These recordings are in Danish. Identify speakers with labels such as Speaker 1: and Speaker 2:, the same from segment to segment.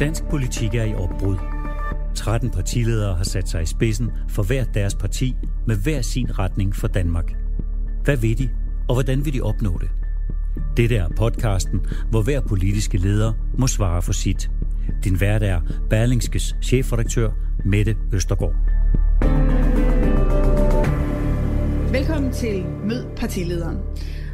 Speaker 1: Dansk politik er i opbrud. 13 partiledere har sat sig i spidsen for hver deres parti med hver sin retning for Danmark. Hvad vil de, og hvordan vil de opnå det? Dette er podcasten, hvor hver politiske leder må svare for sit. Din vært er Berlingskes chefredaktør Mette Østergaard.
Speaker 2: Velkommen til Mød partilederen.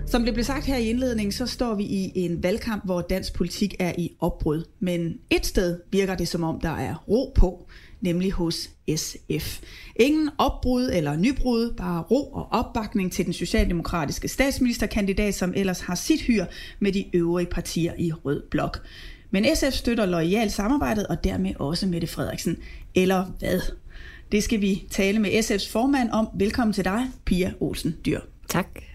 Speaker 2: Som det blev sagt her i indledningen, så står vi i en valgkamp, hvor dansk politik er i opbrud. Men et sted virker det som om, der er ro på, nemlig hos SF. Ingen opbrud eller nybrud, bare ro og opbakning til den socialdemokratiske statsministerkandidat, som ellers har sit hyr med de øvrige partier i Rød Blok. Men SF støtter lojalt samarbejdet, og dermed også Mette Frederiksen. Eller hvad? Det skal vi tale med SF's formand om. Velkommen til dig, Pia Olsen Dyr.
Speaker 3: Tak.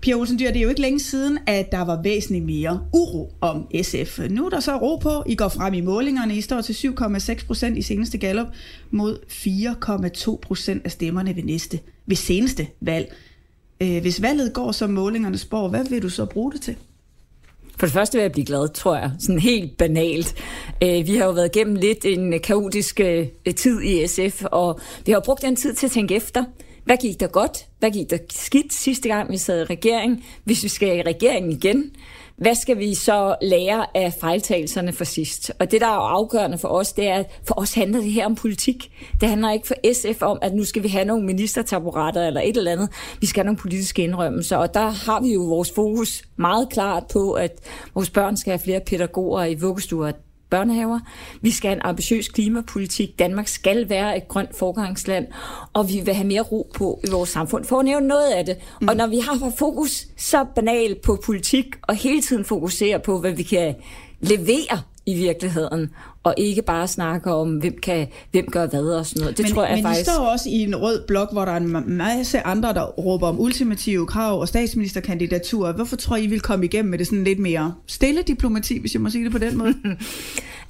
Speaker 2: Pia Olsen Dyr, det er jo ikke længe siden, at der var væsentligt mere uro om SF. Nu er der så ro på. I går frem i målingerne. I står til 7,6 procent i seneste gallop mod 4,2 procent af stemmerne ved, næste, ved seneste valg. Øh, hvis valget går som målingerne spår, hvad vil du så bruge det til?
Speaker 3: For det første vil jeg blive glad, tror jeg. Sådan helt banalt. Øh, vi har jo været igennem lidt en kaotisk øh, tid i SF, og vi har brugt den tid til at tænke efter. Hvad gik der godt? Hvad gik der skidt sidste gang, vi sad i regering? Hvis vi skal i regeringen igen, hvad skal vi så lære af fejltagelserne for sidst? Og det, der er afgørende for os, det er, at for os handler det her om politik. Det handler ikke for SF om, at nu skal vi have nogle ministertaburetter eller et eller andet. Vi skal have nogle politiske indrømmelser, og der har vi jo vores fokus meget klart på, at vores børn skal have flere pædagoger i vuggestuer børnehaver. Vi skal have en ambitiøs klimapolitik. Danmark skal være et grønt forgangsland, og vi vil have mere ro på i vores samfund, for at nævne noget af det. Mm. Og når vi har fokus så banalt på politik, og hele tiden fokuserer på, hvad vi kan levere i virkeligheden, og ikke bare snakke om, hvem, kan, hvem gør hvad og sådan noget. Det
Speaker 2: men,
Speaker 3: tror jeg
Speaker 2: men
Speaker 3: faktisk...
Speaker 2: Men står også i en rød blok, hvor der er en masse andre, der råber om ultimative krav og statsministerkandidaturer. Hvorfor tror I, I vil komme igennem med det sådan lidt mere stille diplomati, hvis jeg må sige det på den måde?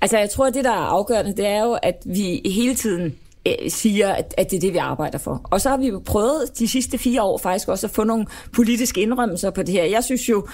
Speaker 3: altså, jeg tror, at det, der er afgørende, det er jo, at vi hele tiden øh, siger, at, at det er det, vi arbejder for. Og så har vi jo prøvet de sidste fire år faktisk også at få nogle politiske indrømmelser på det her. Jeg synes jo,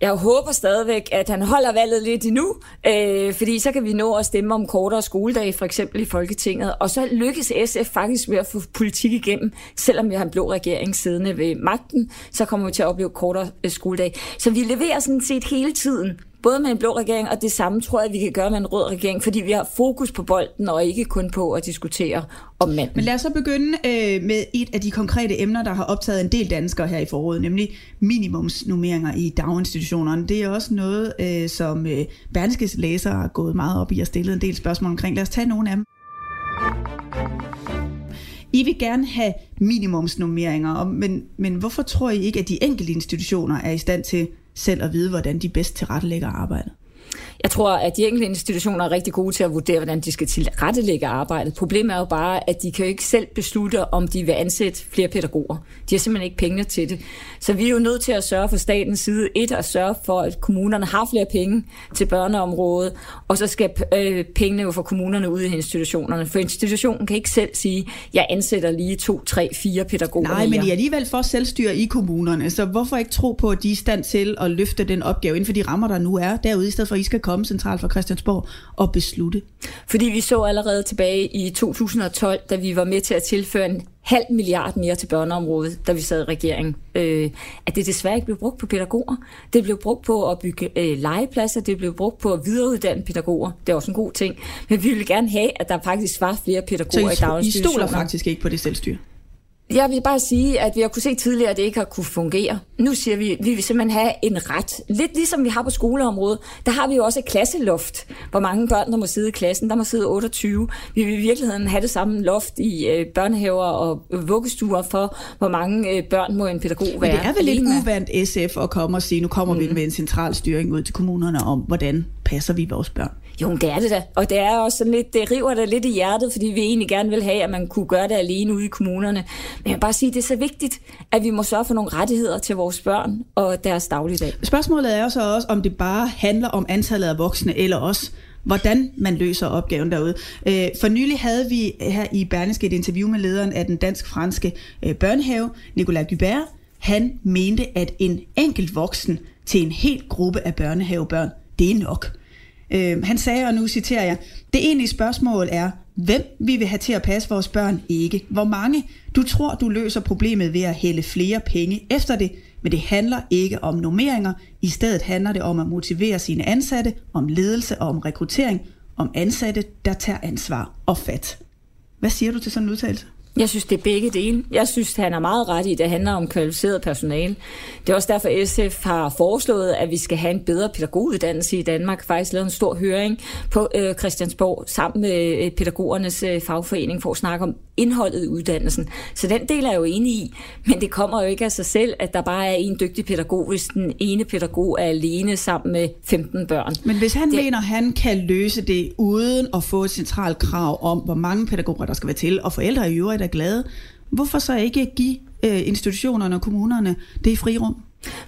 Speaker 3: jeg håber stadigvæk, at han holder valget lidt endnu, øh, fordi så kan vi nå at stemme om kortere skoledage, for eksempel i Folketinget. Og så lykkes SF faktisk med at få politik igennem, selvom vi har en blå regering siddende ved magten, så kommer vi til at opleve kortere øh, skoledag. Så vi leverer sådan set hele tiden både med en blå regering, og det samme tror jeg, vi kan gøre med en rød regering, fordi vi har fokus på bolden, og ikke kun på at diskutere om manden.
Speaker 2: Men lad os så begynde øh, med et af de konkrete emner, der har optaget en del danskere her i foråret, nemlig minimumsnummeringer i daginstitutionerne. Det er også noget, øh, som øh, Berlingskes læsere har gået meget op i og stillet en del spørgsmål omkring. Lad os tage nogle af dem. I vil gerne have minimumsnummeringer, men, men hvorfor tror I ikke, at de enkelte institutioner er i stand til selv at vide, hvordan de bedst tilrettelægger arbejdet?
Speaker 3: Jeg tror, at de enkelte institutioner er rigtig gode til at vurdere, hvordan de skal tilrettelægge arbejdet. Problemet er jo bare, at de kan jo ikke selv beslutte, om de vil ansætte flere pædagoger. De har simpelthen ikke penge til det. Så vi er jo nødt til at sørge for statens side, et, at sørge for, at kommunerne har flere penge til børneområdet, og så skal øh, pengene jo for kommunerne ud i institutionerne. For institutionen kan ikke selv sige, jeg ansætter lige to, tre, fire pædagoger
Speaker 2: Nej, men I er alligevel for selvstyre i kommunerne, så hvorfor ikke tro på, at de er i stand til at løfte den opgave inden for de rammer, der nu er derude, i stedet for at I skal komme centralt fra Christiansborg og beslutte?
Speaker 3: Fordi vi så allerede tilbage i 2012, da vi var med til at tilføre en halv milliard mere til børneområdet, da vi sad i regering, øh, at det desværre ikke blev brugt på pædagoger. Det blev brugt på at bygge øh, legepladser, det blev brugt på at videreuddanne pædagoger. Det er også en god ting. Men vi ville gerne have, at der faktisk var flere pædagoger
Speaker 2: Så
Speaker 3: i daginstitutioner.
Speaker 2: I stoler faktisk ikke på det selvstyre?
Speaker 3: Jeg vil bare sige, at vi har kunne se tidligere, at det ikke har kunne fungere. Nu siger vi, at vi vil simpelthen have en ret. Lidt ligesom vi har på skoleområdet, der har vi jo også et klasseloft. Hvor mange børn, der må sidde i klassen, der må sidde 28. Vi vil i virkeligheden have det samme loft i øh, børnehaver og vuggestuer for, hvor mange øh, børn må en pædagog være.
Speaker 2: Men det er vel lidt uvandt SF at komme og sige, nu kommer mm. vi med en central styring ud til kommunerne om, hvordan passer vi vores børn.
Speaker 3: Jo, det er det da. Og det er også sådan lidt, det river da lidt i hjertet, fordi vi egentlig gerne vil have, at man kunne gøre det alene ude i kommunerne. Men jeg vil bare sige, at det er så vigtigt, at vi må sørge for nogle rettigheder til vores børn og deres dagligdag.
Speaker 2: Spørgsmålet er jo så også, om det bare handler om antallet af voksne, eller også hvordan man løser opgaven derude. Øh, for nylig havde vi her i Berlingske et interview med lederen af den dansk-franske øh, børnehave, Nicolas Dubert. Han mente, at en enkelt voksen til en hel gruppe af børnehavebørn, det er nok. Øh, han sagde, og nu citerer jeg, det egentlige spørgsmål er, hvem vi vil have til at passe vores børn, ikke hvor mange. Du tror, du løser problemet ved at hælde flere penge efter det, men det handler ikke om normeringer. I stedet handler det om at motivere sine ansatte, om ledelse og om rekruttering, om ansatte, der tager ansvar og fat. Hvad siger du til sådan en udtalelse?
Speaker 3: Jeg synes, det er begge dele. Jeg synes, han er meget ret i, at det handler om kvalificeret personale. Det er også derfor, SF har foreslået, at vi skal have en bedre pædagoguddannelse i Danmark. Faktisk lavet en stor høring på øh, Christiansborg sammen med øh, pædagogernes øh, fagforening for at snakke om indholdet i uddannelsen. Så den del er jeg jo enig i, men det kommer jo ikke af sig selv, at der bare er en dygtig pædagog, hvis den ene pædagog er alene sammen med 15 børn.
Speaker 2: Men hvis han det... mener, han kan løse det uden at få et centralt krav om, hvor mange pædagoger der skal være til, og forældre i øvrigt er glade, hvorfor så ikke give øh, institutionerne og kommunerne det frirum?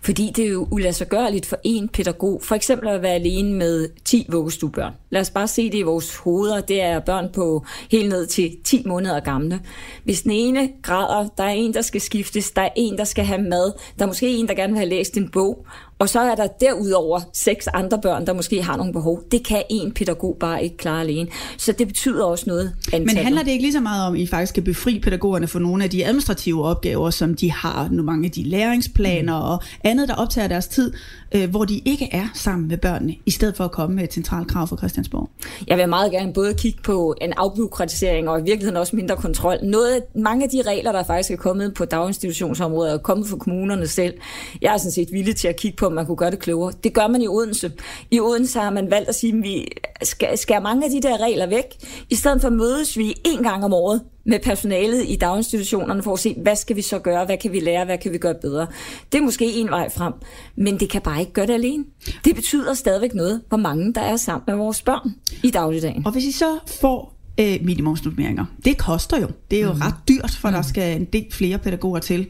Speaker 3: Fordi det er jo ulassergørligt for en pædagog, for eksempel at være alene med 10 vuggestuebørn. Lad os bare se det i vores hoveder. Det er børn på helt ned til 10 måneder gamle. Hvis den ene græder, der er en, der skal skiftes, der er en, der skal have mad, der er måske en, der gerne vil have læst en bog, og så er der derudover seks andre børn, der måske har nogle behov. Det kan en pædagog bare ikke klare alene. Så det betyder også noget.
Speaker 2: Antallet. Men handler det ikke lige så meget om, at I faktisk skal befri pædagogerne for nogle af de administrative opgaver, som de har, nu mange af de læringsplaner mm. og andet, der optager deres tid, øh, hvor de ikke er sammen med børnene, i stedet for at komme med et centralt krav fra Christiansborg?
Speaker 3: Jeg vil meget gerne både kigge på en afbyråkratisering og i virkeligheden også mindre kontrol. Noget, mange af de regler, der faktisk er kommet på daginstitutionsområdet, er kommet fra kommunerne selv. Jeg er sådan set villig til at kigge på, om man kunne gøre det klogere. Det gør man i Odense. I Odense har man valgt at sige, at vi skal, skal mange af de der regler væk. I stedet for mødes vi en gang om året med personalet i daginstitutionerne for at se, hvad skal vi så gøre, hvad kan vi lære, hvad kan vi gøre bedre. Det er måske en vej frem, men det kan bare ikke gøre det alene. Det betyder stadigvæk noget, hvor mange der er sammen med vores børn i dagligdagen.
Speaker 2: Og hvis I så får øh, minimumsnormeringer, det koster jo. Det er jo mm. ret dyrt, for mm. der skal en del flere pædagoger til.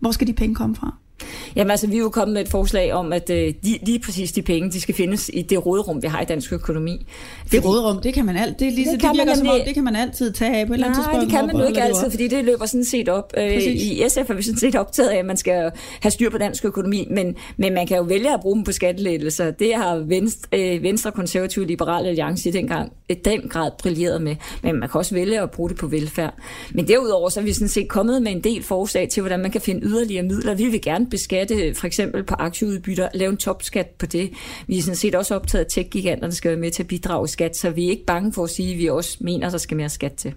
Speaker 2: Hvor skal de penge komme fra?
Speaker 3: Jamen altså, vi er jo kommet med et forslag om, at øh, de, lige præcis de penge, de skal findes i det rådrum, vi har i dansk økonomi.
Speaker 2: Fordi, det rådrum, det kan man alt, det, er lige, det, det virker som om, det kan man altid tage af på et eller andet tidspunkt.
Speaker 3: Nej, det kan man jo ikke altid, fordi det løber sådan set op. Øh, I SF er vi sådan set optaget af, at man skal have styr på dansk økonomi, men, men man kan jo vælge at bruge dem på skattelettelser. Det har Venstre, øh, Venstre Konservative Liberale Alliance i den, gang, i den grad brilleret med, men man kan også vælge at bruge det på velfærd. Men derudover så er vi sådan set kommet med en del forslag til, hvordan man kan finde yderligere midler. Vi vil gerne beskatte for eksempel på aktieudbytter, lave en topskat på det. Vi er sådan set også optaget at tech-giganterne, skal være med til at bidrage skat, så vi er ikke bange for at sige, at vi også mener, at der skal mere skat til.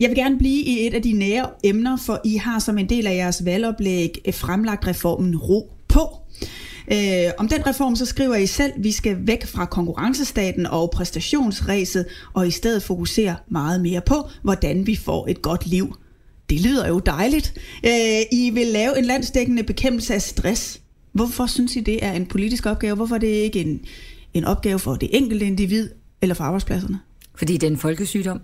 Speaker 2: Jeg vil gerne blive i et af de nære emner, for I har som en del af jeres valgoplæg fremlagt reformen Ro på. Øh, om den reform så skriver I selv, at vi skal væk fra konkurrencestaten og præstationsræset, og i stedet fokusere meget mere på, hvordan vi får et godt liv det lyder jo dejligt. Øh, I vil lave en landsdækkende bekæmpelse af stress. Hvorfor synes I, det er en politisk opgave? Hvorfor er det ikke en, en opgave for det enkelte individ eller for arbejdspladserne?
Speaker 3: Fordi det er en folkesygdom.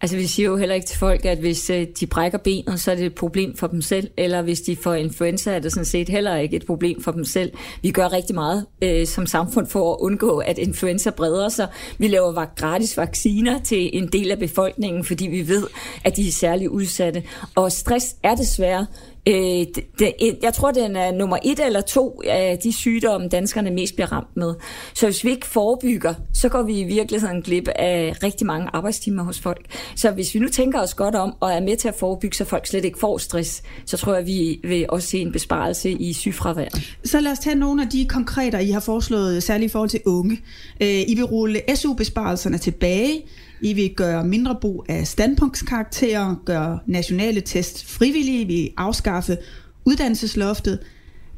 Speaker 3: Altså vi siger jo heller ikke til folk, at hvis øh, de brækker benet, så er det et problem for dem selv, eller hvis de får influenza, er det sådan set heller ikke et problem for dem selv. Vi gør rigtig meget øh, som samfund for at undgå, at influenza breder sig. Vi laver gratis vacciner til en del af befolkningen, fordi vi ved, at de er særligt udsatte. Og stress er desværre Øh, det, det, jeg tror, den er nummer et eller to af de sygdomme, danskerne mest bliver ramt med. Så hvis vi ikke forebygger, så går vi i virkeligheden glip af rigtig mange arbejdstimer hos folk. Så hvis vi nu tænker os godt om og er med til at forebygge, så folk slet ikke får stress, så tror jeg, at vi vil også se en besparelse i sygefravær.
Speaker 2: Så lad os tage nogle af de konkrete, I har foreslået, særligt i forhold til unge. Øh, I vil rulle SU-besparelserne tilbage. I vil gøre mindre brug af standpunktskarakterer, gøre nationale test frivillige, vi afskaffe uddannelsesloftet.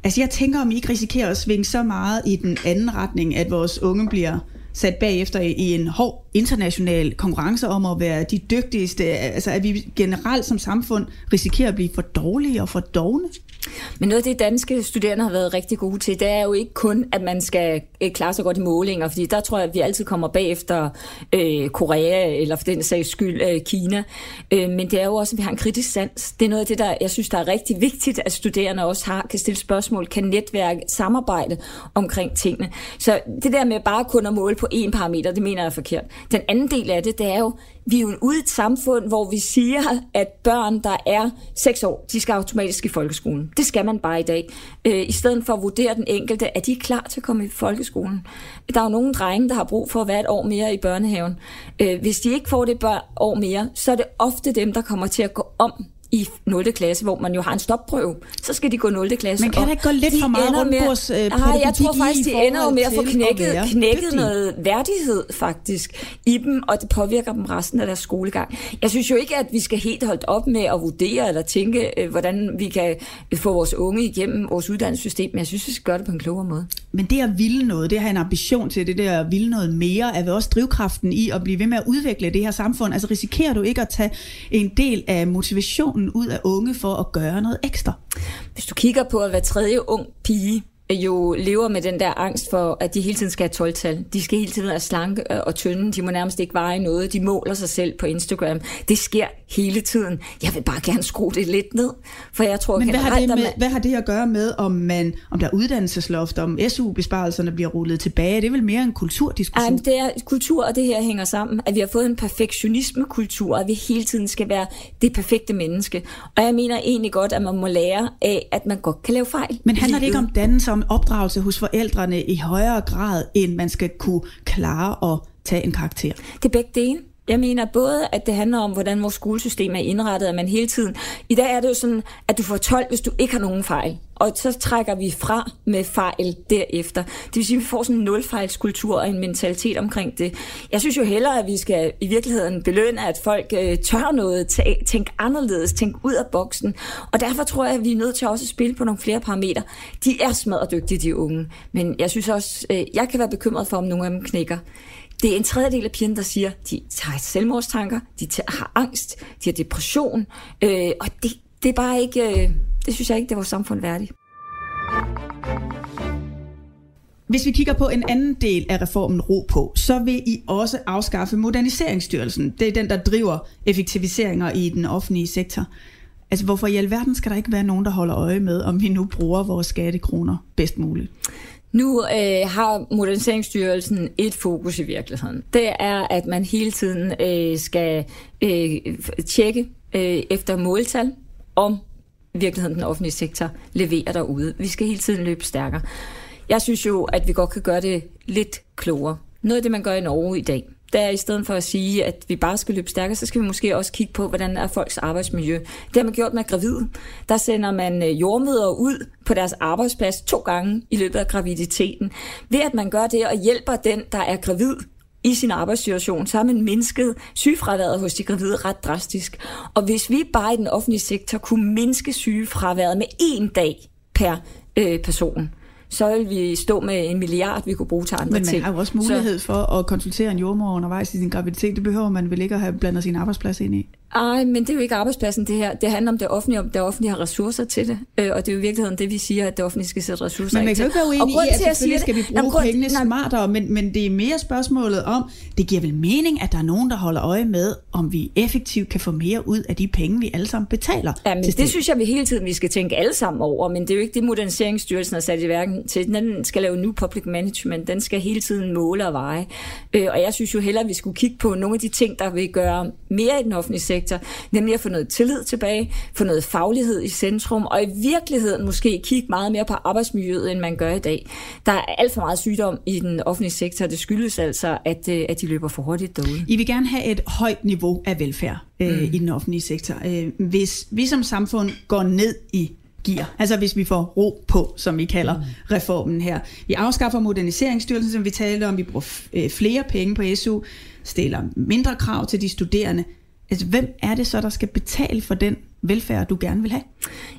Speaker 2: Altså jeg tænker, om I ikke risikerer at svinge så meget i den anden retning, at vores unge bliver sat bagefter i en hård international konkurrence om at være de dygtigste. Altså at vi generelt som samfund risikerer at blive for dårlige og for dogne.
Speaker 3: Men noget af det, danske studerende har været rigtig gode til, det er jo ikke kun, at man skal øh, klare sig godt i målinger, fordi der tror jeg, at vi altid kommer bagefter øh, Korea, eller for den sags skyld øh, Kina. Øh, men det er jo også, at vi har en kritisk sans. Det er noget af det, der jeg synes, der er rigtig vigtigt, at studerende også har, kan stille spørgsmål, kan netværke, samarbejde omkring tingene. Så det der med bare kun at måle på én parameter, det mener jeg er forkert. Den anden del af det, det er jo, vi er jo ude i et samfund, hvor vi siger, at børn, der er 6 år, de skal automatisk i folkeskolen. Det skal man bare i dag. Øh, I stedet for at vurdere den enkelte, at de er klar til at komme i folkeskolen. Der er jo nogle drenge, der har brug for at være et år mere i børnehaven. Øh, hvis de ikke får det år mere, så er det ofte dem, der kommer til at gå om i 0. klasse, hvor man jo har en stopprøve, så skal de gå 0. klasse.
Speaker 2: Men kan det ikke gå lidt for meget rundbords øh,
Speaker 3: Nej, jeg tror faktisk, de ender jo med at få knækket, knækket noget værdighed faktisk i dem, og det påvirker dem resten af deres skolegang. Jeg synes jo ikke, at vi skal helt holde op med at vurdere eller tænke, øh, hvordan vi kan få vores unge igennem vores uddannelsessystem, men jeg synes, vi skal gøre det på en klogere måde.
Speaker 2: Men det at ville noget, det at have en ambition til det der at ville noget mere, er vel også drivkraften i at blive ved med at udvikle det her samfund. Altså risikerer du ikke at tage en del af ud af unge for at gøre noget ekstra?
Speaker 3: Hvis du kigger på, at hver tredje ung pige jo lever med den der angst for, at de hele tiden skal have 12-tal. De skal hele tiden være slanke og tynde. De må nærmest ikke veje noget. De måler sig selv på Instagram. Det sker hele tiden. Jeg vil bare gerne skrue det lidt ned. For jeg tror
Speaker 2: Men
Speaker 3: hvad
Speaker 2: har, det med, man... hvad har det at gøre med, om, man, om der er uddannelsesloft, om SU-besparelserne bliver rullet tilbage? Det er vel mere en kulturdiskussion?
Speaker 3: Jamen, det er kultur, og det her hænger sammen. At vi har fået en perfektionisme-kultur, at vi hele tiden skal være det perfekte menneske. Og jeg mener egentlig godt, at man må lære af, at man godt kan lave fejl.
Speaker 2: Men handler det ikke om dannelse om opdragelse hos forældrene i højere grad, end man skal kunne klare at tage en karakter?
Speaker 3: Det er begge dele. Jeg mener både, at det handler om, hvordan vores skolesystem er indrettet, at man hele tiden... I dag er det jo sådan, at du får 12, hvis du ikke har nogen fejl. Og så trækker vi fra med fejl derefter. Det vil sige, at vi får sådan en nulfejlskultur og en mentalitet omkring det. Jeg synes jo hellere, at vi skal i virkeligheden belønne, at folk øh, tør noget, tænke anderledes, tænke ud af boksen. Og derfor tror jeg, at vi er nødt til også at spille på nogle flere parametre. De er smadret dygtige, de unge. Men jeg synes også, øh, jeg kan være bekymret for, om nogle af dem knækker. Det er en tredjedel af pigerne, der siger, de har selvmordstanker, de har angst, de har depression, øh, og det, det er bare ikke, øh, det synes jeg ikke, det er vores samfund værdigt.
Speaker 2: Hvis vi kigger på en anden del af reformen ro på, så vil I også afskaffe Moderniseringsstyrelsen. Det er den, der driver effektiviseringer i den offentlige sektor. Altså, hvorfor i alverden skal der ikke være nogen, der holder øje med, om vi nu bruger vores skattekroner bedst muligt?
Speaker 3: Nu øh, har Moderniseringsstyrelsen et fokus i virkeligheden. Det er, at man hele tiden øh, skal øh, tjekke øh, efter måltal, om virkeligheden den offentlige sektor leverer derude. Vi skal hele tiden løbe stærkere. Jeg synes jo, at vi godt kan gøre det lidt klogere. Noget af det, man gør i Norge i dag, der er i stedet for at sige, at vi bare skal løbe stærkere, så skal vi måske også kigge på, hvordan er folks arbejdsmiljø. Det har man gjort med gravide. Der sender man øh, jordmøder ud på deres arbejdsplads to gange i løbet af graviditeten. Ved at man gør det og hjælper den, der er gravid, i sin arbejdssituation, så har man mindsket sygefraværet hos de gravide ret drastisk. Og hvis vi bare i den offentlige sektor kunne mindske sygefraværet med en dag per øh, person, så vil vi stå med en milliard, vi kunne bruge til andre ting.
Speaker 2: Men man
Speaker 3: ting.
Speaker 2: har jo også mulighed så... for at konsultere en jordmor undervejs i sin graviditet. Det behøver man vel ikke at have blandet sin arbejdsplads ind i?
Speaker 3: Ej, men det er jo ikke arbejdspladsen, det her. Det handler om det offentlige, om det offentlige har ressourcer til det. Øh, og det er jo i virkeligheden det, vi siger, at det offentlige skal sætte ressourcer
Speaker 2: Men man kan jo ikke være uenig i, at selvfølgelig skal vi bruge jamen, grund, pengene nej, smartere, men, men det er mere spørgsmålet om, det giver vel mening, at der er nogen, der holder øje med, om vi effektivt kan få mere ud af de penge, vi alle sammen betaler.
Speaker 3: Ja, men det, det synes jeg, vi hele tiden vi skal tænke alle sammen over, men det er jo ikke det, Moderniseringsstyrelsen har sat i værken til. Den skal lave new public management, den skal hele tiden måle og veje. Øh, og jeg synes jo hellere, at vi skulle kigge på nogle af de ting, der vil gøre mere i den offentlige sektor, nemlig at få noget tillid tilbage, få noget faglighed i centrum, og i virkeligheden måske kigge meget mere på arbejdsmiljøet, end man gør i dag. Der er alt for meget sygdom i den offentlige sektor, det skyldes altså, at, øh, at de løber for hurtigt derude.
Speaker 2: I vil gerne have et højt niveau af velfærd øh, mm. i den offentlige sektor. Øh, hvis vi som samfund går ned i gear. Altså hvis vi får ro på, som vi kalder mm. reformen her. Vi afskaffer moderniseringsstyrelsen, som vi talte om. Vi bruger øh, flere penge på SU, stiller mindre krav til de studerende. Altså, hvem er det så, der skal betale for den velfærd, du gerne vil have?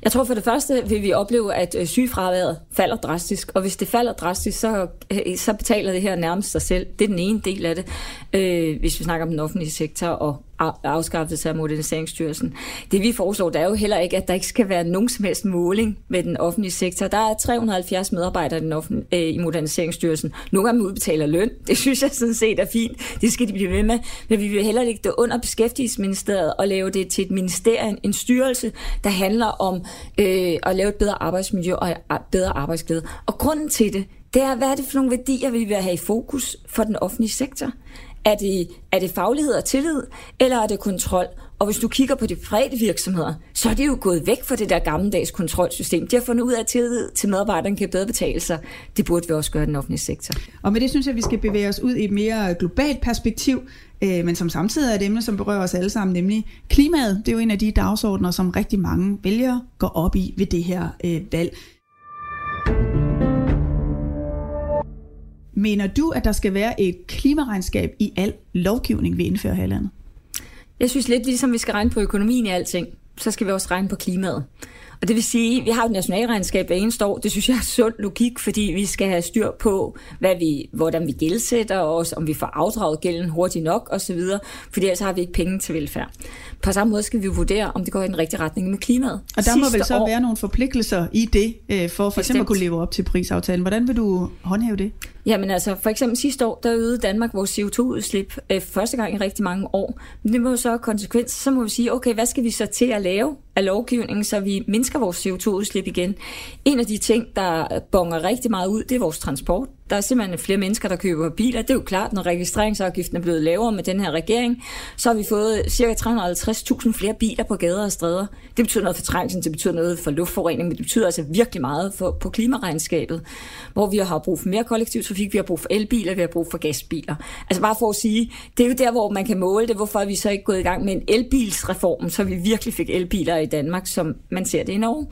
Speaker 3: Jeg tror for det første vil vi opleve, at øh, sygefraværet falder drastisk, og hvis det falder drastisk, så, øh, så betaler det her nærmest sig selv. Det er den ene del af det, øh, hvis vi snakker om den offentlige sektor og afskaffelse af moderniseringsstyrelsen. Det vi foreslår, der er jo heller ikke, at der ikke skal være nogen som helst måling med den offentlige sektor. Der er 370 medarbejdere i, den offentlige, øh, i moderniseringsstyrelsen. Nogle af dem udbetaler løn. Det synes jeg sådan set er fint. Det skal de blive ved med. Men vi vil heller ikke det under beskæftigelsesministeriet og lave det til et ministerium, en styrelse, der handler om øh, at lave et bedre arbejdsmiljø og bedre arbejdsglæde. Og grunden til det, det er, hvad er det for nogle værdier, vi vil have i fokus for den offentlige sektor? Er det, er det faglighed og tillid, eller er det kontrol? Og hvis du kigger på de private virksomheder, så er de jo gået væk fra det der gammeldags kontrolsystem. De har fundet ud af, at tillid til medarbejderne kan bedre betale sig. Det burde vi også gøre i den offentlige sektor.
Speaker 2: Og med det synes jeg, at vi skal bevæge os ud i et mere globalt perspektiv, øh, men som samtidig er et emne, som berører os alle sammen, nemlig klimaet. Det er jo en af de dagsordner, som rigtig mange vælgere går op i ved det her øh, valg. Mener du, at der skal være et klimaregnskab i al lovgivning, vi indfører her i landet?
Speaker 3: Jeg synes lidt ligesom vi skal regne på økonomien i alting, så skal vi også regne på klimaet. Og det vil sige, at vi har et nationalregnskab hver eneste år. Det synes jeg er sund logik, fordi vi skal have styr på, hvad vi, hvordan vi gældsætter os, om vi får afdraget gælden hurtigt nok osv., fordi ellers har vi ikke penge til velfærd. På samme måde skal vi vurdere, om det går i den rigtige retning med klimaet.
Speaker 2: Og der Sidste må vel så år, være nogle forpligtelser i det, øh, for for eksempel at kunne leve op til prisaftalen. Hvordan vil du håndhæve det?
Speaker 3: Jamen altså, for eksempel sidste år, der øgede Danmark vores CO2-udslip øh, første gang i rigtig mange år. Men det må jo så have konsekvens. Så må vi sige, okay, hvad skal vi så til at lave af lovgivningen, så vi mindsker vores CO2-udslip igen? En af de ting, der bonger rigtig meget ud, det er vores transport. Der er simpelthen flere mennesker, der køber biler. Det er jo klart, når registreringsafgiften er blevet lavere med den her regering, så har vi fået ca. 350.000 flere biler på gader og stræder. Det betyder noget for trængslen, det betyder noget for luftforurening, men det betyder altså virkelig meget for, på klimaregnskabet, hvor vi har brug for mere kollektiv trafik, vi har brug for elbiler, vi har brug for gasbiler. Altså bare for at sige, det er jo der, hvor man kan måle det. Hvorfor er vi så ikke gået i gang med en elbilsreform, så vi virkelig fik elbiler i Danmark, som man ser det i Norge.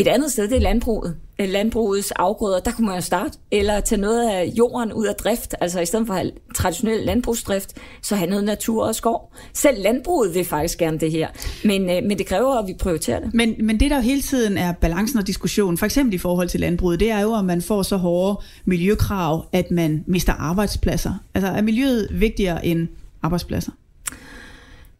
Speaker 3: Et andet sted, det er landbruget. Øh, landbrugets afgrøder, der kunne man jo starte. Eller tage noget af jorden ud af drift. Altså i stedet for at have traditionel landbrugsdrift, så have noget natur og skov. Selv landbruget vil faktisk gerne det her. Men, øh, men det kræver, at vi prioriterer det.
Speaker 2: Men, men det, der jo hele tiden er balancen og diskussionen, for eksempel i forhold til landbruget, det er jo, om man får så hårde miljøkrav, at man mister arbejdspladser. Altså er miljøet vigtigere end arbejdspladser?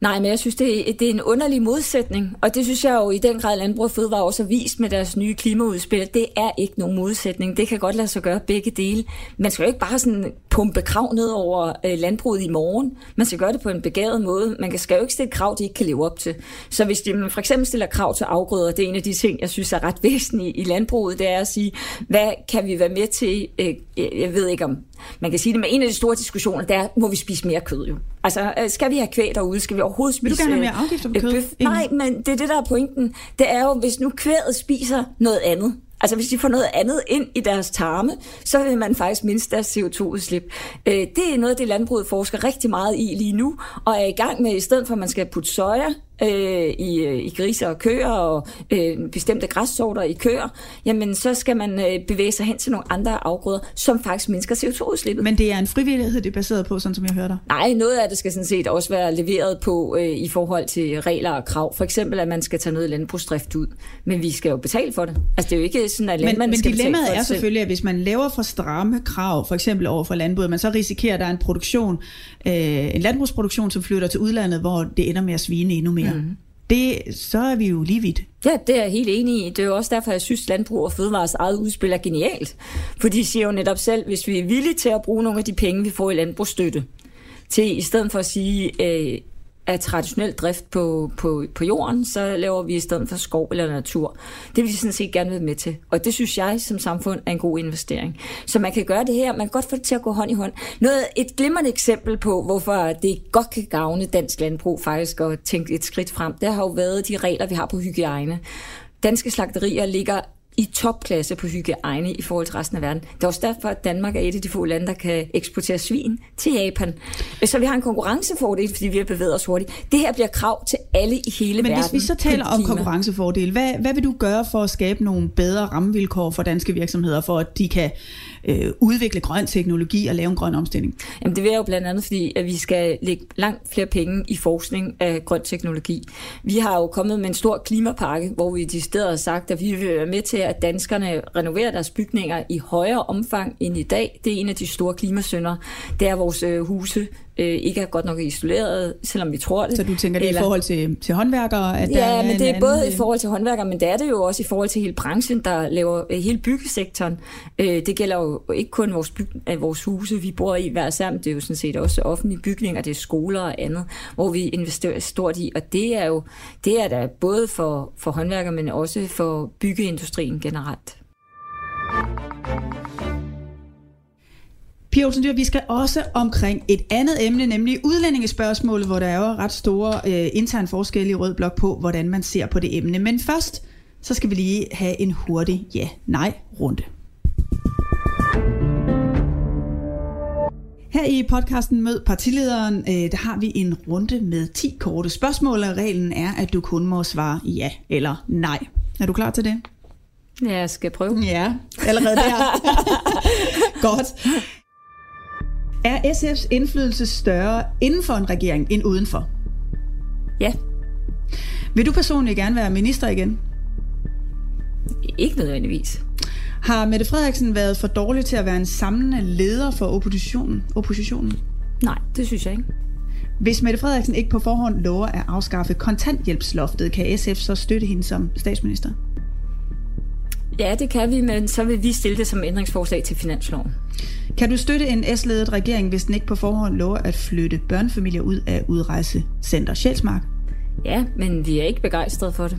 Speaker 3: Nej, men jeg synes, det er, det er en underlig modsætning, og det synes jeg jo i den grad Landbrug og Fødevare også har vist med deres nye klimaudspil. Det er ikke nogen modsætning. Det kan godt lade sig gøre begge dele. Man skal jo ikke bare sådan pumpe krav ned over øh, landbruget i morgen. Man skal gøre det på en begavet måde. Man skal jo ikke stille krav, de ikke kan leve op til. Så hvis de, man for eksempel stiller krav til afgrøder, det er en af de ting, jeg synes er ret væsentlige i landbruget, det er at sige, hvad kan vi være med til? Øh, jeg ved ikke om man kan sige det, men en af de store diskussioner, det er, må vi spise mere kød jo? Altså, øh, skal vi have kvæg derude? Skal vi overhovedet spise...
Speaker 2: Vil du gerne have mere afgifter på øh, kød? Bøf?
Speaker 3: Nej, men det er det, der er pointen. Det er jo, hvis nu kvæget spiser noget andet, Altså hvis de får noget andet ind i deres tarme, så vil man faktisk mindske deres CO2-udslip. Øh, det er noget, det landbruget forsker rigtig meget i lige nu, og er i gang med, i stedet for at man skal putte soja øh, i, øh, i griser og køer og øh, bestemte græssorter i køer, jamen så skal man øh, bevæge sig hen til nogle andre afgrøder, som faktisk mindsker CO2-udslippet.
Speaker 2: Men det er en frivillighed, det er baseret på, sådan som jeg hørte
Speaker 3: Nej, noget af det skal sådan set også være leveret på øh, i forhold til regler og krav. For eksempel, at man skal tage noget landbrugsdrift ud. Men vi skal jo betale for det. Altså det er jo ikke sådan, at
Speaker 2: men,
Speaker 3: men
Speaker 2: skal dilemmaet er selvfølgelig, at hvis man laver for stramme krav, for eksempel over for landbruget, man så risikerer, at der er en produktion, øh, en landbrugsproduktion, som flytter til udlandet, hvor det ender med at svine endnu mere. Mm. Det, så er vi jo lige vidt.
Speaker 3: Ja, det er jeg helt enig i. Det er jo også derfor, jeg synes, Landbrug og Fødevares eget udspil er genialt. For de siger jo netop selv, hvis vi er villige til at bruge nogle af de penge, vi får i landbrugsstøtte, til i stedet for at sige, øh, af traditionel drift på, på, på jorden, så laver vi i stedet for skov eller natur. Det vil vi sådan set gerne være med til. Og det synes jeg som samfund er en god investering. Så man kan gøre det her, man kan godt få det til at gå hånd i hånd. Noget, et glimrende eksempel på, hvorfor det godt kan gavne dansk landbrug faktisk at tænke et skridt frem, det har jo været de regler, vi har på hygiejne. Danske slagterier ligger i topklasse på hygiejne i forhold til resten af verden. Det er også derfor, at Danmark er et af de få lande, der kan eksportere svin til Japan. Så vi har en konkurrencefordel, fordi vi har bevæget os hurtigt. Det her bliver krav til alle i hele
Speaker 2: Men
Speaker 3: verden.
Speaker 2: Men hvis vi så taler om konkurrencefordel, hvad, hvad vil du gøre for at skabe nogle bedre rammevilkår for danske virksomheder, for at de kan øh, udvikle grøn teknologi og lave en grøn omstilling?
Speaker 3: Jamen det vil jeg jo blandt andet, fordi at vi skal lægge langt flere penge i forskning af grøn teknologi. Vi har jo kommet med en stor klimapakke, hvor vi i stedet har sagt, at vi vil være med til, at danskerne renoverer deres bygninger i højere omfang end i dag. Det er en af de store klimasønder. Det er vores øh, huse øh, ikke er godt nok isoleret, selvom vi tror det.
Speaker 2: Så du tænker det Eller, i forhold til, til håndværkere?
Speaker 3: At ja, der men det er både i forhold til håndværkere, men det er det jo også i forhold til hele branchen, der laver øh, hele byggesektoren. Øh, det gælder jo ikke kun vores, byg, øh, vores huse, vi bor i hver sammen, det er jo sådan set også offentlige bygninger, det er skoler og andet, hvor vi investerer stort i, og det er jo det er da både for, for håndværkere, men også for byggeindustrien generelt.
Speaker 2: Pia Olsen Dyr, vi skal også omkring et andet emne, nemlig udlændingespørgsmålet, hvor der er jo ret store øh, interne forskelle i Rød Blok på, hvordan man ser på det emne. Men først, så skal vi lige have en hurtig ja-nej-runde. Her i podcasten Mød partilederen, øh, der har vi en runde med 10 korte spørgsmål, og reglen er, at du kun må svare ja eller nej. Er du klar til det?
Speaker 3: Ja, jeg skal prøve.
Speaker 2: Ja, allerede der. Godt. Er SF's indflydelse større inden for en regering end udenfor?
Speaker 3: Ja.
Speaker 2: Vil du personligt gerne være minister igen?
Speaker 3: Ikke nødvendigvis.
Speaker 2: Har Mette Frederiksen været for dårlig til at være en samlende leder for oppositionen? oppositionen?
Speaker 3: Nej, det synes jeg ikke.
Speaker 2: Hvis Mette Frederiksen ikke på forhånd lover at afskaffe kontanthjælpsloftet, kan SF så støtte hende som statsminister?
Speaker 3: Ja, det kan vi, men så vil vi stille det som ændringsforslag til finansloven.
Speaker 2: Kan du støtte en S-ledet regering, hvis den ikke på forhånd lover at flytte børnefamilier ud af udrejsecenter Sjælsmark?
Speaker 3: Ja, men vi er ikke begejstrede for det.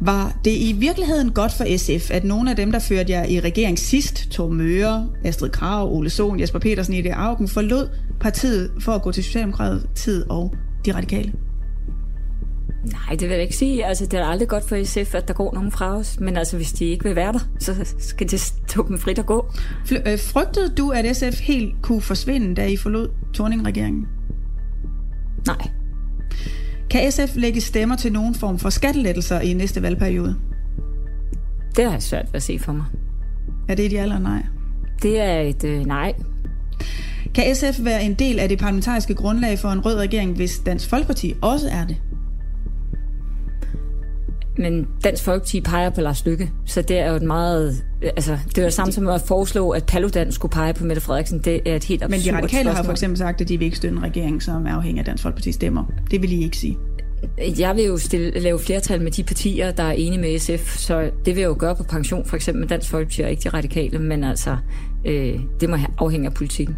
Speaker 2: Var det i virkeligheden godt for SF, at nogle af dem, der førte jer i regering sidst, Torben Møre, Astrid Krav, Ole Sohn, Jesper Petersen, Ide Augen, forlod partiet for at gå til Socialdemokratiet og de radikale?
Speaker 3: Nej, det vil jeg ikke sige. Altså, det er aldrig godt for SF, at der går nogen fra os. Men altså, hvis de ikke vil være der, så skal de stå dem frit at gå.
Speaker 2: Øh, frygtede du, at SF helt kunne forsvinde, da I forlod Torning-regeringen?
Speaker 3: Nej.
Speaker 2: Kan SF lægge stemmer til nogen form for skattelettelser i næste valgperiode?
Speaker 3: Det har jeg svært ved at se for mig.
Speaker 2: Er det et ja eller nej?
Speaker 3: Det er et øh, nej.
Speaker 2: Kan SF være en del af det parlamentariske grundlag for en rød regering, hvis Dansk Folkeparti også er det?
Speaker 3: Men Dansk Folkeparti peger på Lars Lykke, så det er jo et meget... Altså, det er jo samme som at foreslå, at Paludan skulle pege på Mette Frederiksen. Det er et helt absurd
Speaker 2: Men de radikale
Speaker 3: spørgsmål.
Speaker 2: har for eksempel sagt, at de vil ikke støtte en regering, som er afhængig af Dansk Folkeparti stemmer. Det vil I ikke sige.
Speaker 3: Jeg vil jo stille, lave flertal med de partier, der er enige med SF, så det vil jeg jo gøre på pension, for eksempel med Dansk Folkeparti og ikke de radikale, men altså, øh, det må afhænge af politikken.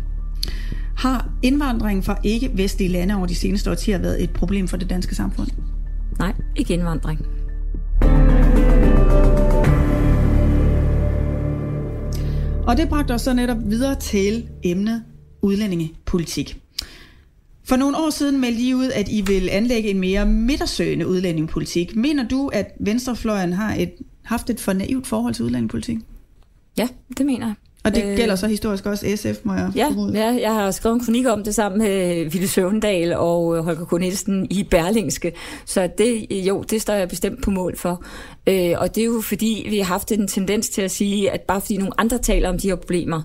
Speaker 2: Har indvandringen fra ikke-vestlige lande over de seneste årtier været et problem for det danske samfund?
Speaker 3: Nej, ikke indvandring.
Speaker 2: Og det bragte os så netop videre til emnet udlændingepolitik. For nogle år siden meldte I ud, at I vil anlægge en mere midtersøgende udlændingepolitik. Mener du, at Venstrefløjen har et, haft et for naivt forhold til udlændingepolitik?
Speaker 3: Ja, det mener jeg.
Speaker 2: Og det øh, gælder så historisk også SF, må jeg
Speaker 3: ja,
Speaker 2: formode.
Speaker 3: Ja, jeg har skrevet en kronik om det sammen med Ville Søvendal og Holger K. Nielsen i Berlingske. Så det, jo, det står jeg bestemt på mål for. Øh, og det er jo fordi, vi har haft en tendens til at sige, at bare fordi nogle andre taler om de her problemer,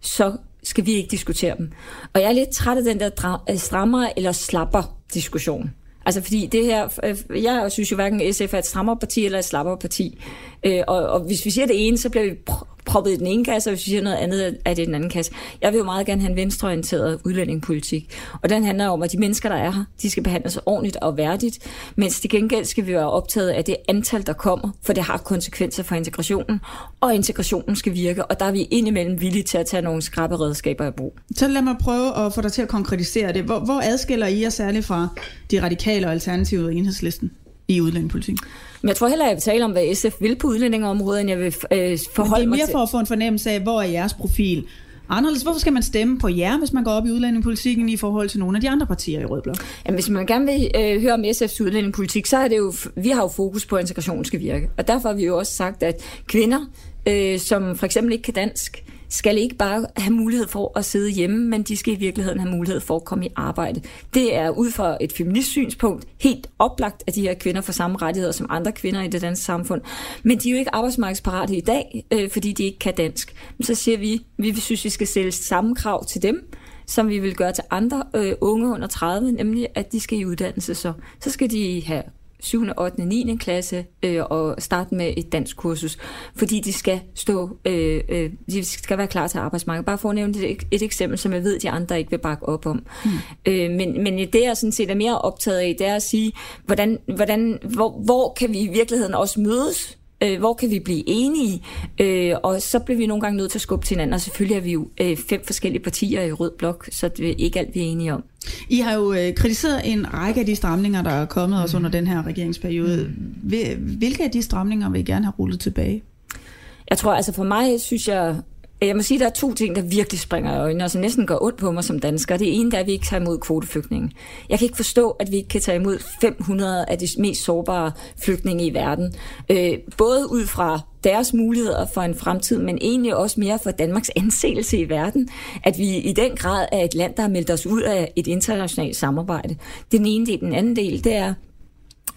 Speaker 3: så skal vi ikke diskutere dem. Og jeg er lidt træt af den der strammer eller slapper diskussion. Altså fordi det her, øh, jeg synes jo hverken SF er et strammerparti eller et slapperparti. Øh, og, og hvis vi siger det ene, så bliver vi proppet i den ene kasse, og hvis vi siger noget andet, er det i den anden kasse. Jeg vil jo meget gerne have en venstreorienteret udlændingepolitik. Og den handler om, at de mennesker, der er her, de skal behandles ordentligt og værdigt, mens til gengæld skal vi være optaget af det antal, der kommer, for det har konsekvenser for integrationen, og integrationen skal virke, og der er vi indimellem villige til at tage nogle skrappe redskaber i brug.
Speaker 2: Så lad mig prøve at få dig til at konkretisere det. Hvor, hvor adskiller I jer særligt fra de radikale og alternative og enhedslisten i udlændingepolitikken?
Speaker 3: Men jeg tror heller, jeg vil tale om, hvad SF vil på udlændingeområdet, end jeg vil øh, forholde
Speaker 2: mig
Speaker 3: til...
Speaker 2: det er mere for at få en fornemmelse af, hvor er jeres profil anderledes. Hvorfor skal man stemme på jer, hvis man går op i udlændingepolitikken i forhold til nogle af de andre partier i Rød Blok?
Speaker 3: Jamen, hvis man gerne vil øh, høre om SF's udlændingepolitik, så er det jo, vi har jo fokus på, at integrationen skal virke. Og derfor har vi jo også sagt, at kvinder, øh, som for eksempel ikke kan dansk, skal ikke bare have mulighed for at sidde hjemme, men de skal i virkeligheden have mulighed for at komme i arbejde. Det er ud fra et feminist synspunkt helt oplagt, at de her kvinder får samme rettigheder som andre kvinder i det danske samfund. Men de er jo ikke arbejdsmarkedsparate i dag, øh, fordi de ikke kan dansk. Så siger vi, vi synes, vi skal stille samme krav til dem, som vi vil gøre til andre øh, unge under 30, nemlig at de skal i uddannelse. Så, så skal de have 7., 8., 9. klasse øh, og starte med et dansk kursus, fordi de skal stå, øh, øh, de skal være klar til arbejdsmarkedet. Bare for at nævne et, et eksempel, som jeg ved, de andre ikke vil bakke op om. Mm. Øh, men, men det, jeg sådan set er mere optaget af, det er at sige, hvordan, hvordan, hvor, hvor kan vi i virkeligheden også mødes øh, hvor kan vi blive enige, øh, og så bliver vi nogle gange nødt til at skubbe til hinanden, og selvfølgelig er vi jo øh, fem forskellige partier i Rød Blok, så det er ikke alt, vi er enige om.
Speaker 2: I har jo øh, kritiseret en række af de stramninger, der er kommet mm. også under den her regeringsperiode. Hvilke af de stramninger vil I gerne have rullet tilbage?
Speaker 3: Jeg tror, altså for mig synes jeg, jeg må sige, at der er to ting, der virkelig springer i øjnene, og som næsten går ondt på mig som dansker. Det ene er, at vi ikke tager imod kvoteflygtninge. Jeg kan ikke forstå, at vi ikke kan tage imod 500 af de mest sårbare flygtninge i verden. Øh, både ud fra deres muligheder for en fremtid, men egentlig også mere for Danmarks anseelse i verden, at vi i den grad er et land, der har meldt os ud af et internationalt samarbejde. Den ene del. Den anden del, det er,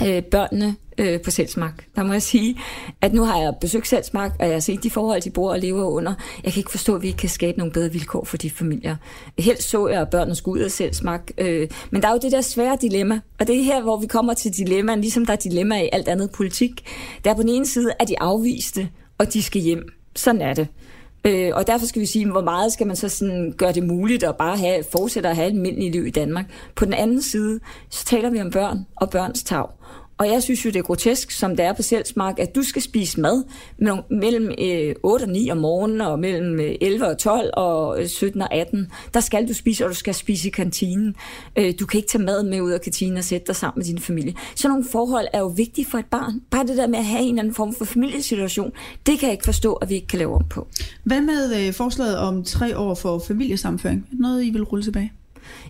Speaker 3: øh, børnene øh, på Selsmark. Der må jeg sige, at nu har jeg besøgt Selsmark, og jeg har set de forhold, de bor og lever under. Jeg kan ikke forstå, at vi ikke kan skabe nogle bedre vilkår for de familier. Helst så jeg, at børnene skulle ud af Selsmark. Øh, men der er jo det der svære dilemma, og det er her, hvor vi kommer til dilemmaen, ligesom der er dilemma i alt andet politik. Der er på den ene side, at de afviste, og de skal hjem. Sådan er det. Øh, og derfor skal vi sige, hvor meget skal man så sådan gøre det muligt at bare have, fortsætte at have et almindeligt liv i Danmark. På den anden side, så taler vi om børn og børns tag. Og jeg synes jo, det er grotesk, som det er på Selvsmark, at du skal spise mad mellem 8 øh, og 9 om morgenen, og mellem øh, 11 og 12 og øh, 17 og 18. Der skal du spise, og du skal spise i kantinen. Du kan ikke tage mad med ud af kantinen og sætte dig sammen med din familie. Så nogle forhold er jo vigtige for et barn. Bare det der med at have en eller anden form for familiesituation, det kan jeg ikke forstå, at vi ikke kan lave om på.
Speaker 2: Hvad med forslaget om tre år for familiesamføring? Noget, I vil rulle tilbage?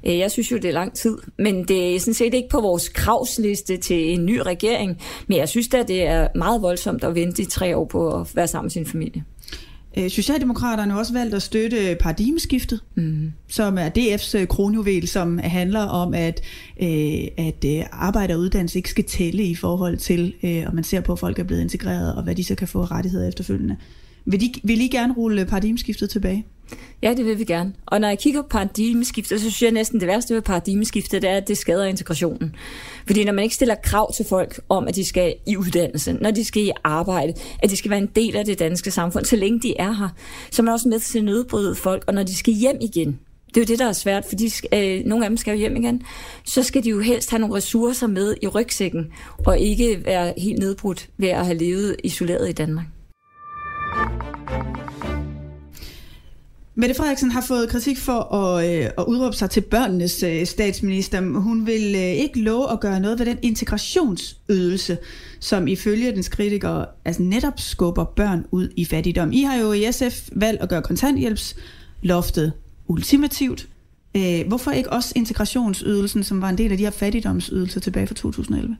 Speaker 3: Øh, jeg synes jo, det er lang tid, men det er sådan set ikke på vores kravsliste til en ny regering. Men jeg synes da, det er meget voldsomt at vente i tre år på at være sammen med sin familie.
Speaker 2: Øh, Socialdemokraterne har også valgt at støtte paradigmeskiftet, mm. som er DF's øh, kronjuvel, som handler om, at, at arbejde og uddannelse ikke skal tælle i forhold til, om man ser på, at folk er blevet integreret, og hvad de så kan få rettigheder efterfølgende. Vil, de, vil I gerne rulle paradigmeskiftet tilbage?
Speaker 3: Ja, det vil vi gerne. Og når jeg kigger på paradigmeskiftet, så synes jeg næsten det værste ved paradigmeskiftet, det er, at det skader integrationen. Fordi når man ikke stiller krav til folk om, at de skal i uddannelse, når de skal i arbejde, at de skal være en del af det danske samfund, så længe de er her, så er man også med til at nedbryde folk. Og når de skal hjem igen, det er jo det, der er svært, fordi øh, nogle af dem skal jo hjem igen. Så skal de jo helst have nogle ressourcer med i rygsækken, og ikke være helt nedbrudt ved at have levet isoleret i Danmark.
Speaker 2: Mette Frederiksen har fået kritik for at, øh, at udråbe sig til børnenes øh, statsminister. Hun vil øh, ikke love at gøre noget ved den integrationsydelse, som ifølge dens kritikere altså netop skubber børn ud i fattigdom. I har jo i SF valgt at gøre kontanthjælpsloftet ultimativt. Øh, hvorfor ikke også integrationsydelsen, som var en del af de her fattigdomsydelser tilbage fra 2011?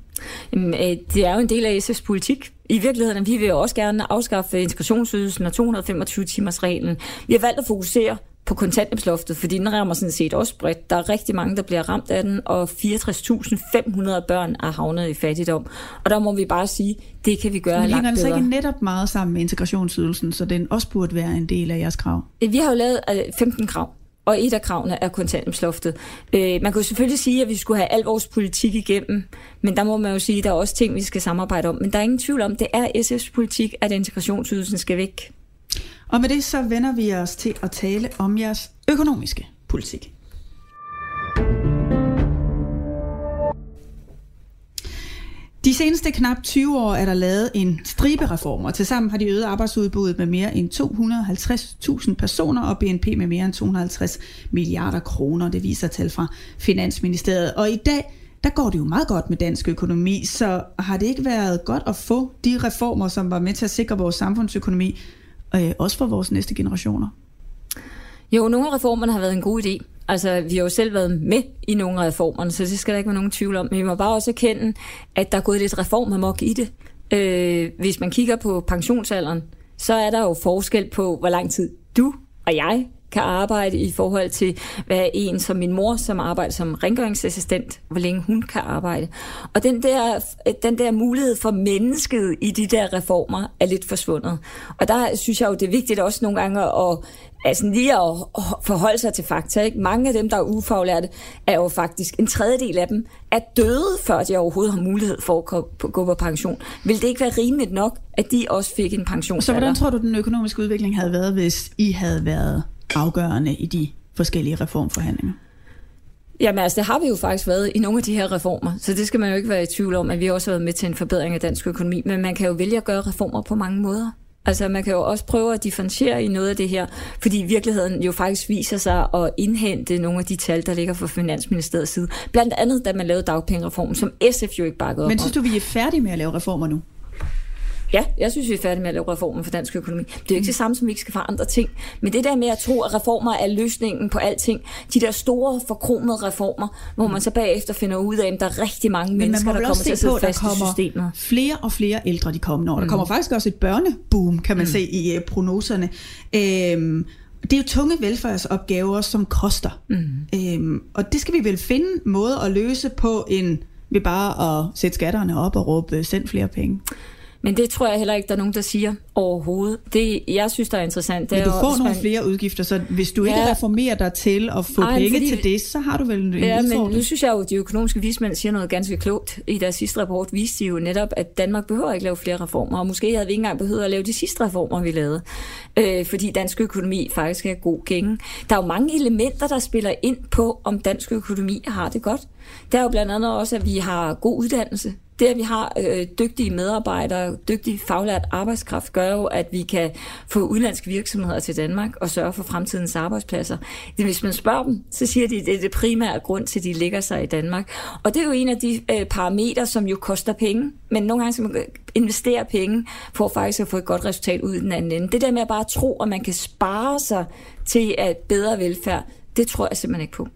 Speaker 3: Jamen, øh, det er jo en del af SF's politik. I virkeligheden vi vil jo også gerne afskaffe integrationsydelsen og 225 timers reglen. Vi har valgt at fokusere på kontanthjælpsloftet, fordi den rammer sådan set også bredt. Der er rigtig mange, der bliver ramt af den, og 64.500 børn er havnet i fattigdom. Og der må vi bare sige, det kan vi gøre langt bedre.
Speaker 2: Men altså ikke netop meget sammen med integrationsydelsen, så den også burde være en del af jeres krav?
Speaker 3: Vi har jo lavet 15 øh, krav og et af kravene er kontanthjælpsloftet. Øh, man kan jo selvfølgelig sige, at vi skulle have al vores politik igennem, men der må man jo sige, at der er også ting, vi skal samarbejde om. Men der er ingen tvivl om, det er SF's politik, at integrationsydelsen skal væk.
Speaker 2: Og med det så vender vi os til at tale om jeres økonomiske politik. De seneste knap 20 år er der lavet en stribe reformer. Tilsammen har de øget arbejdsudbuddet med mere end 250.000 personer og BNP med mere end 250 milliarder kroner. Det viser tal fra Finansministeriet. Og i dag der går det jo meget godt med dansk økonomi, så har det ikke været godt at få de reformer, som var med til at sikre vores samfundsøkonomi, øh, også for vores næste generationer?
Speaker 3: Jo, nogle af reformerne har været en god idé. Altså, vi har jo selv været med i nogle af reformerne, så det skal der ikke være nogen tvivl om. Men vi må bare også erkende, at der er gået lidt reformamok i det. Øh, hvis man kigger på pensionsalderen, så er der jo forskel på, hvor lang tid du og jeg kan arbejde i forhold til, hvad en som min mor, som arbejder som rengøringsassistent, hvor længe hun kan arbejde. Og den der, den der mulighed for mennesket i de der reformer er lidt forsvundet. Og der synes jeg jo, det er vigtigt også nogle gange at altså lige at forholde sig til fakta. Ikke? Mange af dem, der er ufaglærte, er jo faktisk, en tredjedel af dem, er døde, før de overhovedet har mulighed for at gå på pension. Vil det ikke være rimeligt nok, at de også fik en pension?
Speaker 2: Så hvordan tror du, den økonomiske udvikling havde været, hvis I havde været afgørende i de forskellige reformforhandlinger?
Speaker 3: Jamen altså, det har vi jo faktisk været i nogle af de her reformer, så det skal man jo ikke være i tvivl om, at vi også har været med til en forbedring af dansk økonomi, men man kan jo vælge at gøre reformer på mange måder. Altså man kan jo også prøve at differentiere i noget af det her, fordi virkeligheden jo faktisk viser sig at indhente nogle af de tal, der ligger fra Finansministeriets side. Blandt andet, da man lavede dagpengereformen, som SF jo ikke bakkede op
Speaker 2: Men synes du, vi er færdige med at lave reformer nu?
Speaker 3: Ja, jeg synes, vi er færdige med at lave reformer for dansk økonomi. Det er jo ikke det samme, som vi ikke skal forandre ting. Men det der med at tro, at reformer er løsningen på alting, de der store, forkromede reformer, hvor man så bagefter finder ud af, at der er rigtig mange Men mennesker, der kommer til at sidde fast i systemet.
Speaker 2: flere og flere ældre de kommende år. Der mm. kommer faktisk også et børneboom, kan man mm. se i uh, prognoserne. Øhm, det er jo tunge velfærdsopgaver, som koster. Mm. Øhm, og det skal vi vel finde måde at løse på en ved bare at sætte skatterne op og råbe send flere penge.
Speaker 3: Men det tror jeg heller ikke, der er nogen, der siger overhovedet. Det, jeg synes, der er interessant.
Speaker 2: Det Men du får også, nogle man... flere udgifter, så hvis du ikke ja. reformerer dig til at få Ej, penge fordi... til det, så har du vel en
Speaker 3: Ja, udfordring. men nu synes jeg jo, at de økonomiske vismænd siger noget ganske klogt. I deres sidste rapport viste de jo netop, at Danmark behøver ikke lave flere reformer, og måske havde vi ikke engang behøvet at lave de sidste reformer, vi lavede. Øh, fordi dansk økonomi faktisk er god gænge. Der er jo mange elementer, der spiller ind på, om dansk økonomi har det godt. Det er jo blandt andet også, at vi har god uddannelse. Det, at vi har øh, dygtige medarbejdere, dygtig faglært arbejdskraft, gør jo, at vi kan få udenlandske virksomheder til Danmark og sørge for fremtidens arbejdspladser. Det, hvis man spørger dem, så siger de, at det er det primære grund til, at de ligger sig i Danmark. Og det er jo en af de øh, parametre, som jo koster penge, men nogle gange skal man investere penge for faktisk at få et godt resultat ud i den anden ende. Det der med at bare tro, at man kan spare sig til at bedre velfærd, det tror jeg simpelthen ikke på.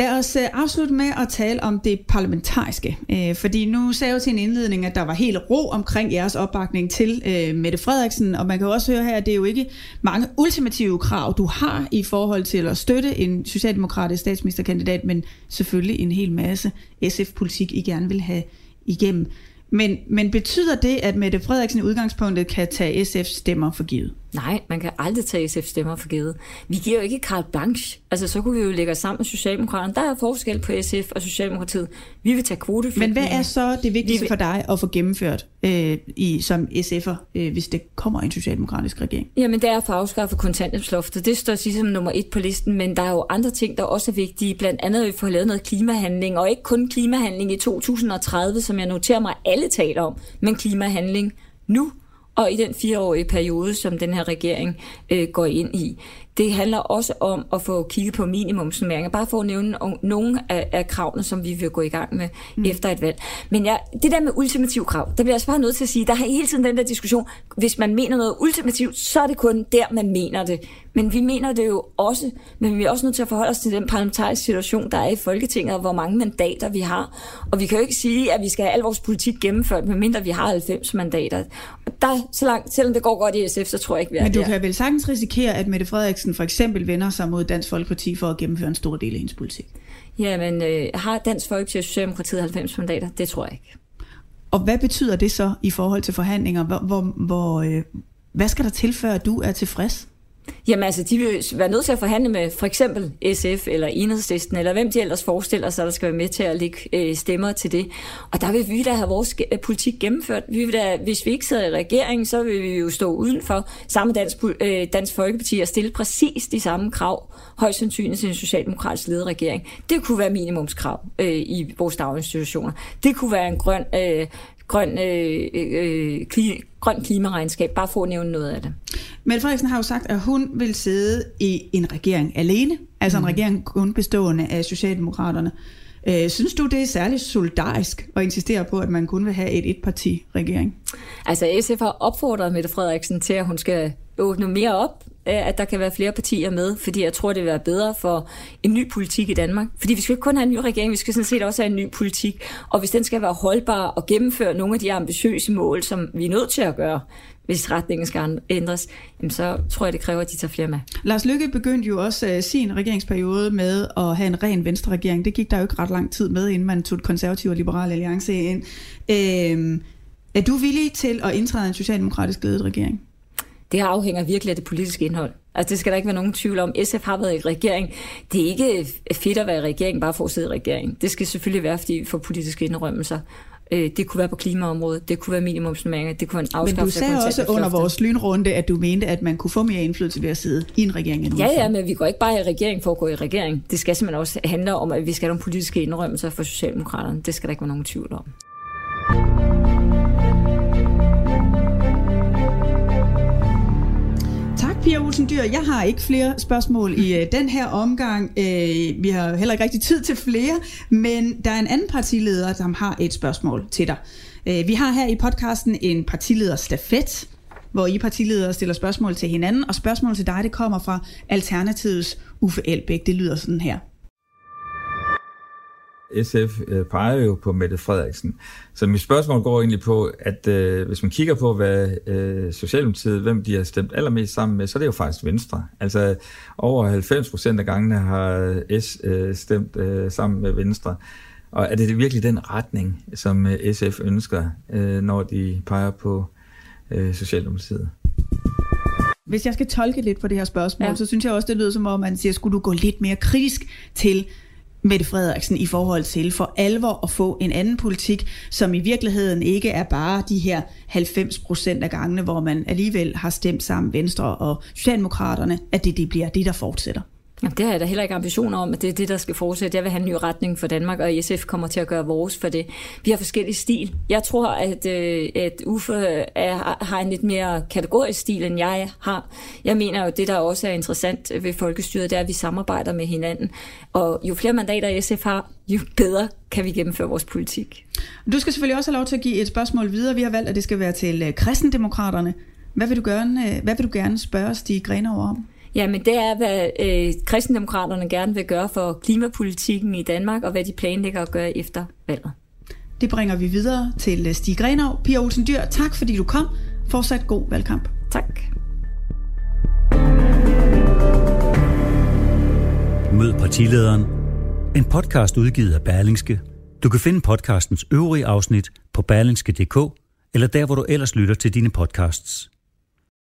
Speaker 2: Lad os øh, afslutte med at tale om det parlamentariske. Øh, fordi nu sagde jeg til en indledning, at der var helt ro omkring jeres opbakning til øh, Mette Frederiksen, og man kan også høre her, at det er jo ikke mange ultimative krav, du har i forhold til at støtte en socialdemokratisk statsministerkandidat, men selvfølgelig en hel masse SF-politik, I gerne vil have igennem. Men, men betyder det, at Mette Frederiksen i udgangspunktet kan tage SF stemmer for givet?
Speaker 3: Nej, man kan aldrig tage SF stemmer for givet. Vi giver jo ikke carte blanche. Altså, så kunne vi jo lægge os sammen med Socialdemokraterne. Der er forskel på SF og Socialdemokratiet. Vi vil tage kvoteflygtninge.
Speaker 2: Men hvad er så det vigtigste vil... for dig at få gennemført øh, i, som SF'er, øh, hvis det kommer en socialdemokratisk regering?
Speaker 3: Jamen, det er at få afskaffet kontanthjælpsloftet. Det står ligesom nummer et på listen, men der er jo andre ting, der også er vigtige. Blandt andet, at vi får lavet noget klimahandling, og ikke kun klimahandling i 2030, som jeg noterer mig, alle taler om, men klimahandling nu og i den fireårige periode, som den her regering øh, går ind i. Det handler også om at få kigget på minimumsnummeringer, bare for at nævne nogle af, af kravene, som vi vil gå i gang med mm. efter et valg. Men ja, det der med ultimativ krav, der bliver jeg bare nødt til at sige, der er hele tiden den der diskussion, hvis man mener noget ultimativt, så er det kun der, man mener det. Men vi mener det jo også, men vi er også nødt til at forholde os til den parlamentariske situation, der er i Folketinget, og hvor mange mandater vi har. Og vi kan jo ikke sige, at vi skal have al vores politik gennemført, medmindre vi har 90 mandater. Og der, så langt, selvom det går godt i SF, så tror jeg ikke, vi er
Speaker 2: Men du
Speaker 3: der.
Speaker 2: kan vel sagtens risikere, at Mette Frederiksen for eksempel vender sig mod Dansk Folkeparti for at gennemføre en stor del af hendes politik?
Speaker 3: Jamen, øh, har Dansk Folkeparti og Socialdemokratiet 90 mandater? Det tror jeg ikke.
Speaker 2: Og hvad betyder det så i forhold til forhandlinger? Hvor, hvor, hvor, øh, hvad skal der til, før du er tilfreds?
Speaker 3: Jamen altså, de vil være nødt til at forhandle med for eksempel SF eller Enhedslisten, eller hvem de ellers forestiller sig, der skal være med til at lægge øh, stemmer til det. Og der vil vi da have vores øh, politik gennemført. Vi vil da, hvis vi ikke sidder i regeringen, så vil vi jo stå udenfor samme Dansk, øh, Dansk Folkeparti og stille præcis de samme krav, højst sandsynligt til en socialdemokratisk ledet regering. Det kunne være minimumskrav øh, i vores daginstitutioner. Det kunne være en grøn øh, grøn, øh, øh, kli, grøn klimaregnskab, bare for at nævne noget af det.
Speaker 2: Mette Frederiksen har jo sagt, at hun vil sidde i en regering alene, altså mm. en regering kun bestående af Socialdemokraterne. Øh, synes du, det er særligt solidarisk at insistere på, at man kun vil have et etparti-regering?
Speaker 3: Altså SF har opfordret Mette Frederiksen til, at hun skal åbne mere op at der kan være flere partier med, fordi jeg tror, det vil være bedre for en ny politik i Danmark. Fordi vi skal ikke kun have en ny regering, vi skal sådan set også have en ny politik. Og hvis den skal være holdbar og gennemføre nogle af de ambitiøse mål, som vi er nødt til at gøre, hvis retningen skal ændres, jamen så tror jeg, det kræver, at de tager flere med.
Speaker 2: Lars Lykke begyndte jo også uh, sin regeringsperiode med at have en ren venstre regering. Det gik der jo ikke ret lang tid med, inden man tog et konservativ og liberal alliance ind. Øhm, er du villig til at indtræde en socialdemokratisk ledet regering?
Speaker 3: Det afhænger virkelig af det politiske indhold. Altså det skal der ikke være nogen tvivl om. SF har været i regering. Det er ikke fedt at være i regering bare for at sidde i regering. Det skal selvfølgelig være, fordi vi får politiske indrømmelser. Øh, det kunne være på klimaområdet, det kunne være minimumsnummeringer, det kunne være en afskaffelse
Speaker 2: Men du sagde også under vores lynrunde, at du mente, at man kunne få mere indflydelse ved at sidde i en regering.
Speaker 3: Ja, ja, men vi går ikke bare i regering for at gå i regering. Det skal simpelthen også handle om, at vi skal have nogle politiske indrømmelser for Socialdemokraterne. Det skal der ikke være nogen tvivl om.
Speaker 2: Pia Olsen Dyr, jeg har ikke flere spørgsmål i øh, den her omgang. Øh, vi har heller ikke rigtig tid til flere, men der er en anden partileder, som har et spørgsmål til dig. Øh, vi har her i podcasten en partileder stafet, hvor I partiledere stiller spørgsmål til hinanden, og spørgsmål til dig, det kommer fra Alternativets Uffe Elbæk. Det lyder sådan her.
Speaker 4: SF øh, peger jo på Mette Frederiksen. Så mit spørgsmål går egentlig på, at øh, hvis man kigger på, hvad øh, Socialdemokratiet, hvem de har stemt allermest sammen med, så er det jo faktisk Venstre. Altså over 90 procent af gangene har S øh, stemt øh, sammen med Venstre. Og er det virkelig den retning, som øh, SF ønsker, øh, når de peger på øh, Socialdemokratiet?
Speaker 2: Hvis jeg skal tolke lidt på det her spørgsmål, ja. så synes jeg også, det lyder som om, man siger, skulle du gå lidt mere kritisk til Mette Frederiksen i forhold til for alvor at få en anden politik, som i virkeligheden ikke er bare de her 90 procent af gangene, hvor man alligevel har stemt sammen Venstre og Socialdemokraterne, at det, det bliver det, der fortsætter.
Speaker 3: Jamen, det har jeg da heller ikke ambitioner om, at det er det, der skal fortsætte. Jeg vil have en ny retning for Danmark, og SF kommer til at gøre vores for det. Vi har forskellige stil. Jeg tror, at, øh, at Uffe er, har en lidt mere kategorisk stil, end jeg har. Jeg mener jo, det der også er interessant ved folkestyret, det er, at vi samarbejder med hinanden. Og jo flere mandater SF har, jo bedre kan vi gennemføre vores politik.
Speaker 2: Du skal selvfølgelig også have lov til at give et spørgsmål videre. Vi har valgt, at det skal være til øh, kristendemokraterne. Hvad vil du gerne, øh, hvad vil du gerne spørge Stig Grenov om?
Speaker 3: Jamen det er, hvad øh, kristendemokraterne gerne vil gøre for klimapolitikken i Danmark, og hvad de planlægger at gøre efter valget.
Speaker 2: Det bringer vi videre til øh, Stig Grenov. Pia Olsen Dyr, tak fordi du kom. Fortsat god valgkamp.
Speaker 3: Tak.
Speaker 1: Mød partilederen. En podcast udgivet af Berlingske. Du kan finde podcastens øvrige afsnit på berlingske.dk eller der, hvor du ellers lytter til dine podcasts.